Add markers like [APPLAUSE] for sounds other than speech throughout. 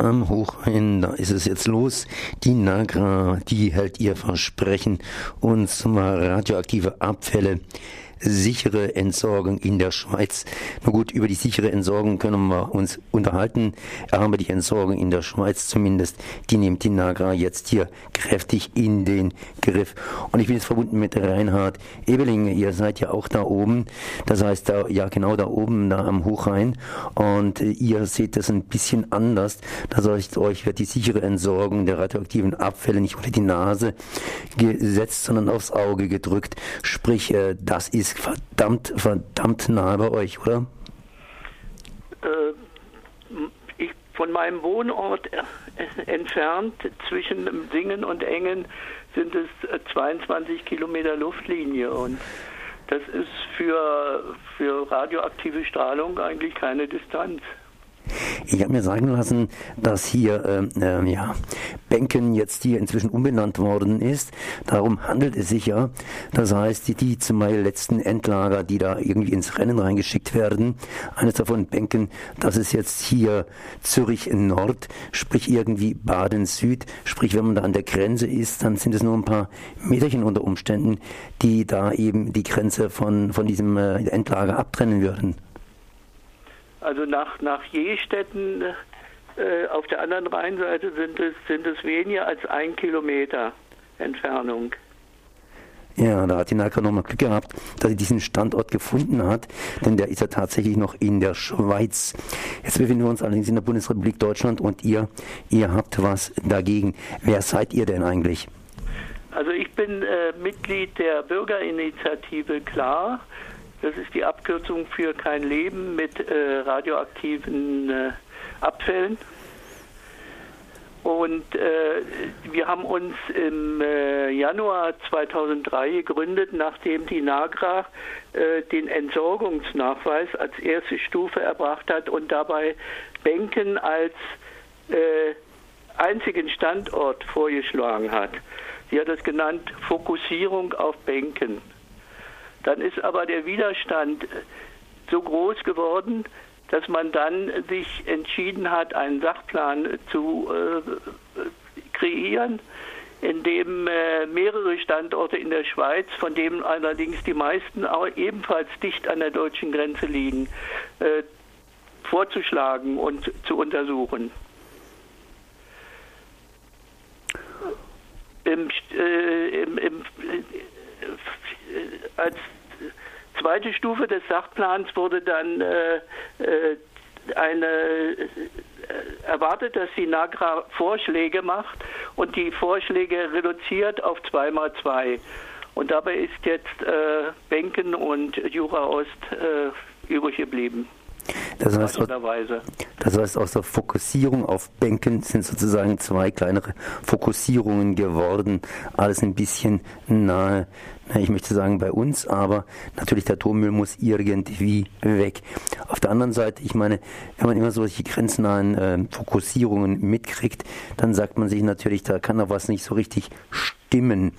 am Hochrhein, da ist es jetzt los. Die Nagra, die hält ihr Versprechen, und zwar radioaktive Abfälle sichere Entsorgung in der Schweiz. Na gut, über die sichere Entsorgung können wir uns unterhalten, aber die Entsorgung in der Schweiz zumindest, die nimmt die Nagra jetzt hier kräftig in den Griff. Und ich bin jetzt verbunden mit Reinhard Ebeling. Ihr seid ja auch da oben. Das heißt, da, ja genau da oben, da am Hochrhein. Und ihr seht das ein bisschen anders. Das heißt, euch wird die sichere Entsorgung der radioaktiven Abfälle nicht unter die Nase gesetzt, sondern aufs Auge gedrückt. Sprich, äh, das ist ist verdammt, verdammt nah bei euch, oder? Äh, ich, von meinem Wohnort äh, entfernt zwischen Singen und Engen sind es 22 äh, Kilometer Luftlinie und das ist für, für radioaktive Strahlung eigentlich keine Distanz. Ich habe mir sagen lassen, dass hier äh, äh, ja, Benken jetzt hier inzwischen umbenannt worden ist. Darum handelt es sich ja. Das heißt, die, die zum Beispiel letzten Endlager, die da irgendwie ins Rennen reingeschickt werden, eines davon Benken, das ist jetzt hier Zürich Nord, sprich irgendwie Baden Süd, sprich wenn man da an der Grenze ist, dann sind es nur ein paar Meterchen unter Umständen, die da eben die Grenze von, von diesem äh, Endlager abtrennen würden. Also nach, nach Jestetten äh, auf der anderen Rheinseite sind es, sind es weniger als ein Kilometer Entfernung. Ja, da hat die Nalka nochmal Glück gehabt, dass sie diesen Standort gefunden hat, denn der ist ja tatsächlich noch in der Schweiz. Jetzt befinden wir uns allerdings in der Bundesrepublik Deutschland und ihr, ihr habt was dagegen. Wer seid ihr denn eigentlich? Also ich bin äh, Mitglied der Bürgerinitiative Klar. Das ist die Abkürzung für kein Leben mit äh, radioaktiven äh, Abfällen. Und äh, wir haben uns im äh, Januar 2003 gegründet, nachdem die NAGRA äh, den Entsorgungsnachweis als erste Stufe erbracht hat und dabei Bänken als äh, einzigen Standort vorgeschlagen hat. Sie hat es genannt Fokussierung auf Bänken. Dann ist aber der Widerstand so groß geworden, dass man dann sich entschieden hat, einen Sachplan zu äh, kreieren, in dem äh, mehrere Standorte in der Schweiz, von denen allerdings die meisten ebenfalls dicht an der deutschen Grenze liegen, äh, vorzuschlagen und zu untersuchen. Im, äh, als zweite Stufe des Sachplans wurde dann äh, äh eine äh, erwartet, dass die NAGRA Vorschläge macht und die Vorschläge reduziert auf 2 mal 2. Und dabei ist jetzt äh, Benken und Jura Ost äh, übrig geblieben. Das heißt, das heißt, aus der Fokussierung auf Bänken sind sozusagen zwei kleinere Fokussierungen geworden. Alles ein bisschen nahe, ich möchte sagen bei uns, aber natürlich der Atommüll muss irgendwie weg. Auf der anderen Seite, ich meine, wenn man immer solche grenznahen äh, Fokussierungen mitkriegt, dann sagt man sich natürlich, da kann doch was nicht so richtig stimmen.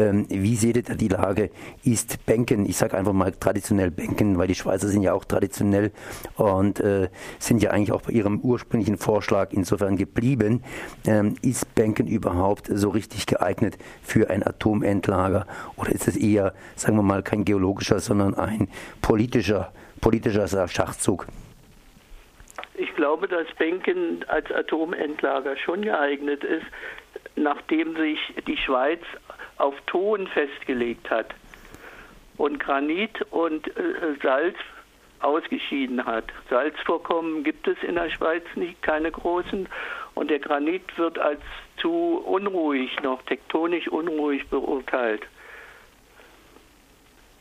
Ähm, wie seht ihr die Lage? Ist Bänken, ich sage einfach mal traditionell Bänken, weil die Schweizer sind ja auch traditionell und äh, sind ja eigentlich auch bei ihrem ursprünglichen Vorschlag insofern geblieben. Ähm, ist Bänken überhaupt so richtig geeignet für ein Atomendlager oder ist es eher, sagen wir mal, kein geologischer, sondern ein politischer, politischer Schachzug? Ich glaube, dass Bänken als Atomendlager schon geeignet ist, nachdem sich die Schweiz auf Ton festgelegt hat und Granit und äh, Salz ausgeschieden hat. Salzvorkommen gibt es in der Schweiz nicht, keine großen, und der Granit wird als zu unruhig, noch tektonisch unruhig beurteilt.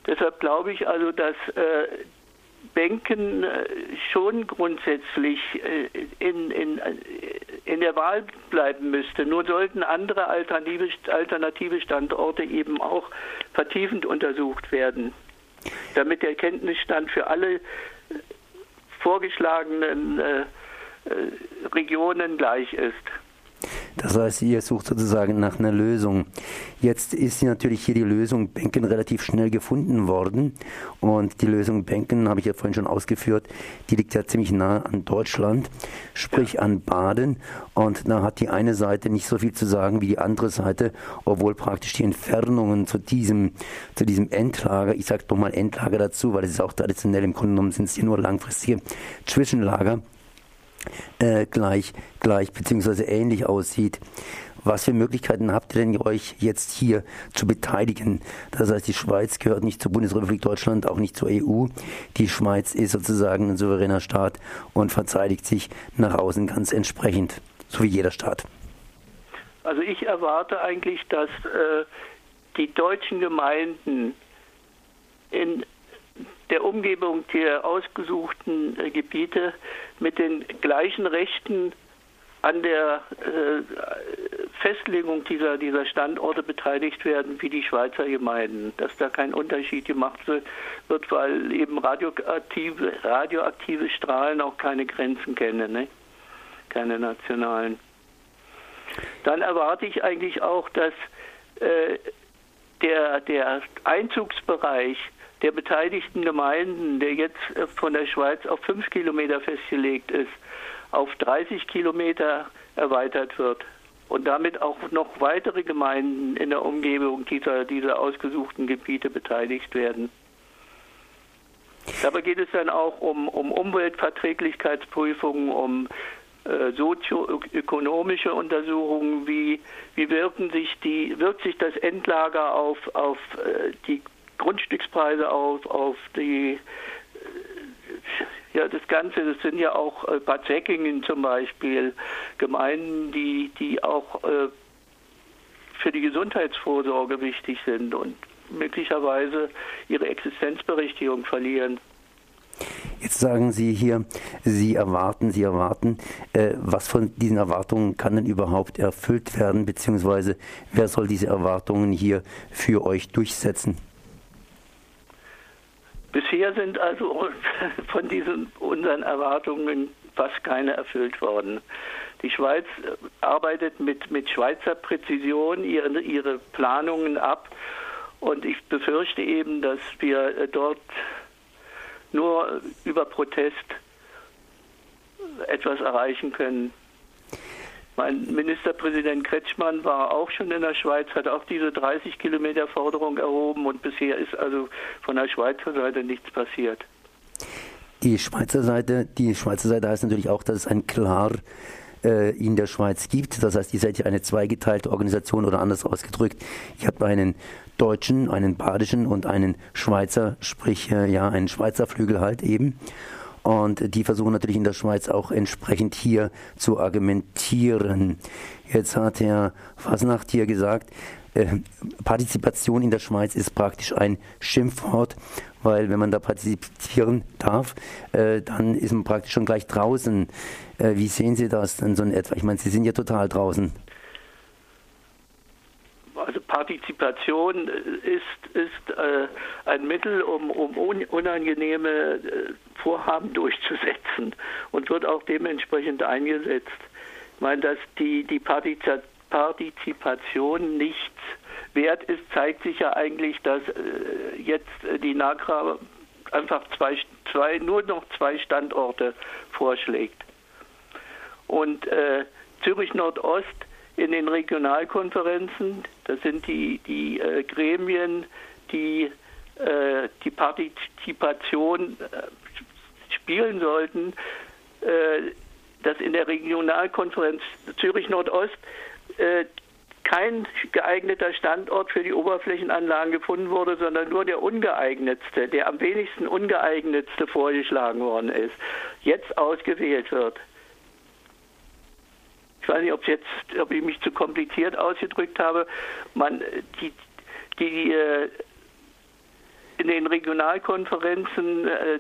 Deshalb glaube ich also, dass äh, Bänken äh, schon grundsätzlich äh, in, in, in der Wahl bleiben müsste. Nur sollten andere alternative, alternative Standorte eben auch vertiefend untersucht werden, damit der Kenntnisstand für alle äh, vorgeschlagenen äh, Regionen gleich ist. Das heißt, ihr sucht sozusagen nach einer Lösung. Jetzt ist natürlich hier die Lösung Bänken relativ schnell gefunden worden. Und die Lösung Bänken, habe ich ja vorhin schon ausgeführt, die liegt ja ziemlich nah an Deutschland, sprich an Baden. Und da hat die eine Seite nicht so viel zu sagen wie die andere Seite, obwohl praktisch die Entfernungen zu diesem, zu diesem Endlager, ich sage doch mal Endlager dazu, weil es ist auch traditionell im Grunde genommen sind es hier nur langfristige Zwischenlager, äh, gleich, gleich beziehungsweise ähnlich aussieht. Was für Möglichkeiten habt ihr denn euch jetzt hier zu beteiligen? Das heißt, die Schweiz gehört nicht zur Bundesrepublik Deutschland, auch nicht zur EU. Die Schweiz ist sozusagen ein souveräner Staat und verteidigt sich nach außen ganz entsprechend, so wie jeder Staat. Also ich erwarte eigentlich, dass äh, die deutschen Gemeinden in der Umgebung der ausgesuchten äh, Gebiete mit den gleichen Rechten an der äh, Festlegung dieser, dieser Standorte beteiligt werden wie die Schweizer Gemeinden, dass da kein Unterschied gemacht wird, weil eben radioaktive, radioaktive Strahlen auch keine Grenzen kennen, ne? keine nationalen. Dann erwarte ich eigentlich auch, dass äh, der, der Einzugsbereich der beteiligten Gemeinden, der jetzt äh, von der Schweiz auf fünf Kilometer festgelegt ist, auf 30 Kilometer erweitert wird und damit auch noch weitere Gemeinden in der Umgebung dieser, dieser ausgesuchten Gebiete beteiligt werden. Dabei geht es dann auch um, um Umweltverträglichkeitsprüfungen, um äh, sozioökonomische Untersuchungen, wie, wie wirken sich die, wirkt sich das Endlager auf, auf äh, die Grundstückspreise auf, auf die ja, das Ganze, das sind ja auch äh, Bad Säckingen zum Beispiel, Gemeinden, die, die auch äh, für die Gesundheitsvorsorge wichtig sind und möglicherweise ihre Existenzberechtigung verlieren. Jetzt sagen Sie hier, Sie erwarten, Sie erwarten. Äh, was von diesen Erwartungen kann denn überhaupt erfüllt werden, beziehungsweise wer soll diese Erwartungen hier für euch durchsetzen? Bisher sind also [LAUGHS] von diesen unseren Erwartungen fast keine erfüllt worden. Die Schweiz arbeitet mit, mit Schweizer Präzision ihre, ihre Planungen ab und ich befürchte eben, dass wir dort nur über Protest etwas erreichen können. Mein Ministerpräsident Kretschmann war auch schon in der Schweiz, hat auch diese 30 Kilometer Forderung erhoben und bisher ist also von der Schweizer Seite nichts passiert. Die Schweizer Seite, die Schweizer Seite heißt natürlich auch, dass es ein klar äh, in der Schweiz gibt. Das heißt, ihr seid ja eine zweigeteilte Organisation oder anders ausgedrückt. Ich habe einen deutschen, einen badischen und einen Schweizer, sprich äh, ja einen Schweizer Flügel halt eben. Und die versuchen natürlich in der Schweiz auch entsprechend hier zu argumentieren. Jetzt hat Herr Fasnacht hier gesagt, äh, Partizipation in der Schweiz ist praktisch ein Schimpfwort, weil wenn man da partizipieren darf, äh, dann ist man praktisch schon gleich draußen. Äh, wie sehen Sie das denn so in etwa? Ich meine, Sie sind ja total draußen. Partizipation ist, ist äh, ein Mittel, um, um unangenehme äh, Vorhaben durchzusetzen und wird auch dementsprechend eingesetzt. Ich meine, dass die, die Partizipation nichts wert ist, zeigt sich ja eigentlich, dass äh, jetzt die NAGRA einfach zwei, zwei, nur noch zwei Standorte vorschlägt. Und äh, Zürich Nordost in den Regionalkonferenzen. Das sind die, die äh, Gremien, die äh, die Partizipation äh, spielen sollten, äh, dass in der Regionalkonferenz Zürich Nordost äh, kein geeigneter Standort für die Oberflächenanlagen gefunden wurde, sondern nur der ungeeignetste, der am wenigsten ungeeignetste vorgeschlagen worden ist, jetzt ausgewählt wird ich weiß nicht, ob, jetzt, ob ich mich zu kompliziert ausgedrückt habe, man, die, die äh, in den Regionalkonferenzen, äh,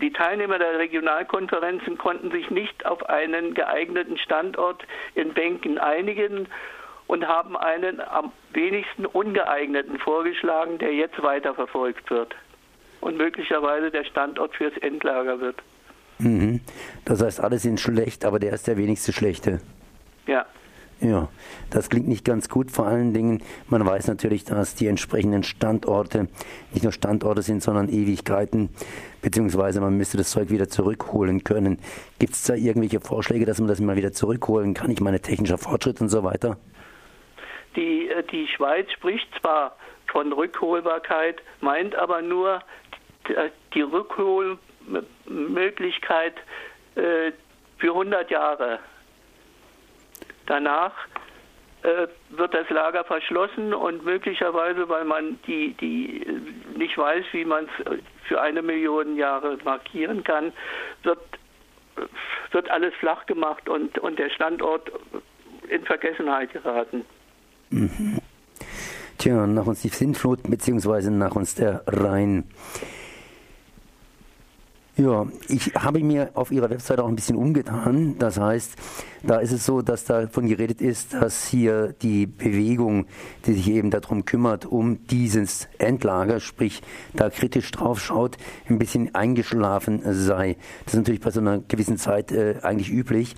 die Teilnehmer der Regionalkonferenzen konnten sich nicht auf einen geeigneten Standort in Bänken einigen und haben einen am wenigsten ungeeigneten vorgeschlagen, der jetzt weiterverfolgt wird und möglicherweise der Standort fürs Endlager wird. Mhm. Das heißt, alle sind schlecht, aber der ist der wenigste Schlechte. Ja. Ja, das klingt nicht ganz gut. Vor allen Dingen, man weiß natürlich, dass die entsprechenden Standorte nicht nur Standorte sind, sondern Ewigkeiten, beziehungsweise man müsste das Zeug wieder zurückholen können. Gibt es da irgendwelche Vorschläge, dass man das mal wieder zurückholen kann? Ich meine, technischer Fortschritt und so weiter? Die, äh, die Schweiz spricht zwar von Rückholbarkeit, meint aber nur die Rückholmöglichkeit äh, für 100 Jahre. Danach äh, wird das Lager verschlossen und möglicherweise, weil man die, die nicht weiß, wie man es für eine Million Jahre markieren kann, wird, wird alles flach gemacht und, und der Standort in Vergessenheit geraten. Mhm. Tja, nach uns die Sintflut, beziehungsweise nach uns der Rhein. Ja, ich habe mir auf Ihrer Webseite auch ein bisschen umgetan. Das heißt, da ist es so, dass davon geredet ist, dass hier die Bewegung, die sich eben darum kümmert, um dieses Endlager, sprich da kritisch drauf schaut, ein bisschen eingeschlafen sei. Das ist natürlich bei so einer gewissen Zeit äh, eigentlich üblich.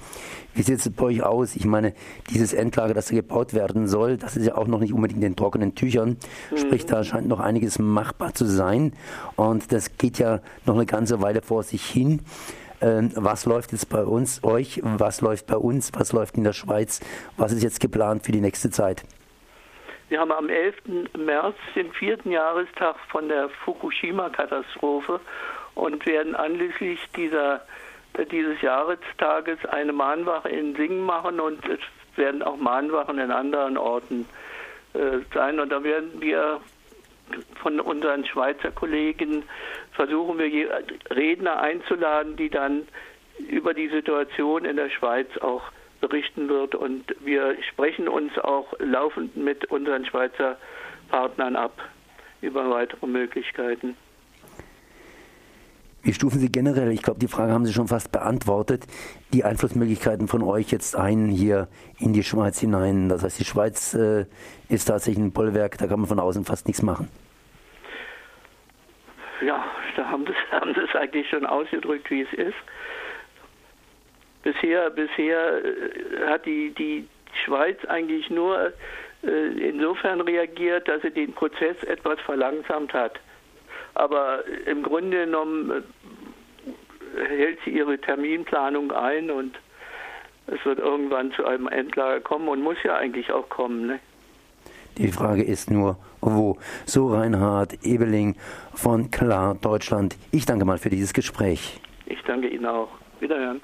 Wie sieht es bei euch aus? Ich meine, dieses Endlager, das gebaut werden soll, das ist ja auch noch nicht unbedingt in trockenen Tüchern. Mhm. Sprich, da scheint noch einiges machbar zu sein. Und das geht ja noch eine ganze Weile vor sich hin. Ähm, was läuft jetzt bei uns, euch? Was läuft bei uns? Was läuft in der Schweiz? Was ist jetzt geplant für die nächste Zeit? Wir haben am 11. März den vierten Jahrestag von der Fukushima-Katastrophe und werden anlässlich dieser dieses Jahrestages eine Mahnwache in Singen machen und es werden auch Mahnwachen in anderen Orten äh, sein. Und da werden wir von unseren Schweizer Kollegen versuchen wir Redner einzuladen, die dann über die Situation in der Schweiz auch berichten wird. Und wir sprechen uns auch laufend mit unseren Schweizer Partnern ab über weitere Möglichkeiten. Wie stufen Sie generell, ich glaube, die Frage haben Sie schon fast beantwortet, die Einflussmöglichkeiten von euch jetzt ein hier in die Schweiz hinein? Das heißt, die Schweiz äh, ist tatsächlich ein Bollwerk, da kann man von außen fast nichts machen. Ja, da haben Sie [LAUGHS] haben es eigentlich schon ausgedrückt, wie es ist. Bisher, bisher äh, hat die, die Schweiz eigentlich nur äh, insofern reagiert, dass sie den Prozess etwas verlangsamt hat. Aber im Grunde genommen äh, hält sie ihre Terminplanung ein und es wird irgendwann zu einem Endlager kommen und muss ja eigentlich auch kommen. Ne? Die Frage ist nur, wo? So Reinhard Ebeling von Klar Deutschland. Ich danke mal für dieses Gespräch. Ich danke Ihnen auch. Wiederhören.